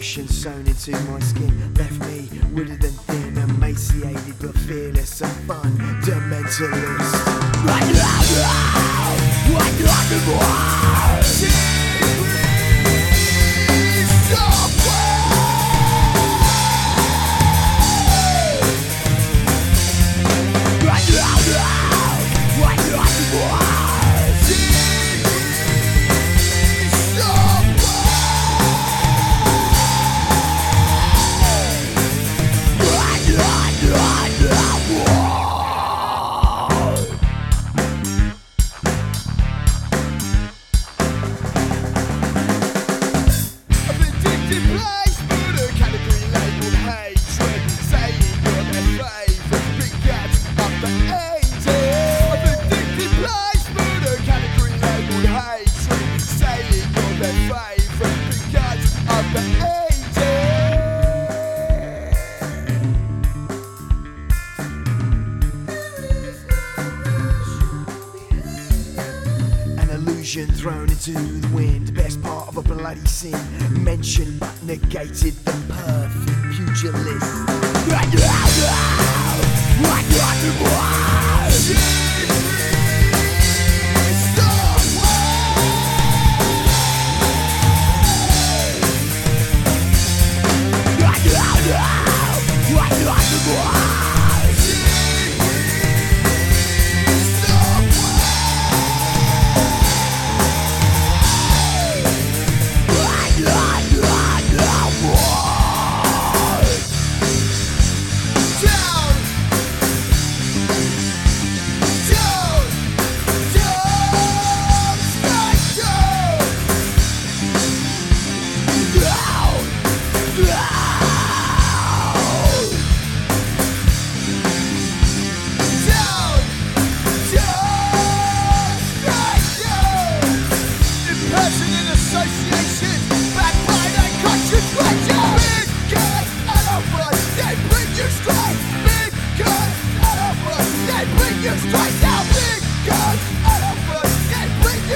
Emotion sewn into my skin. Left me withered and thin, emaciated but fearless and fundamentalist. An illusion thrown into the wind, best part of a bloody sin. Mentioned but negated the perfect pugilist.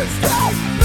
Stop.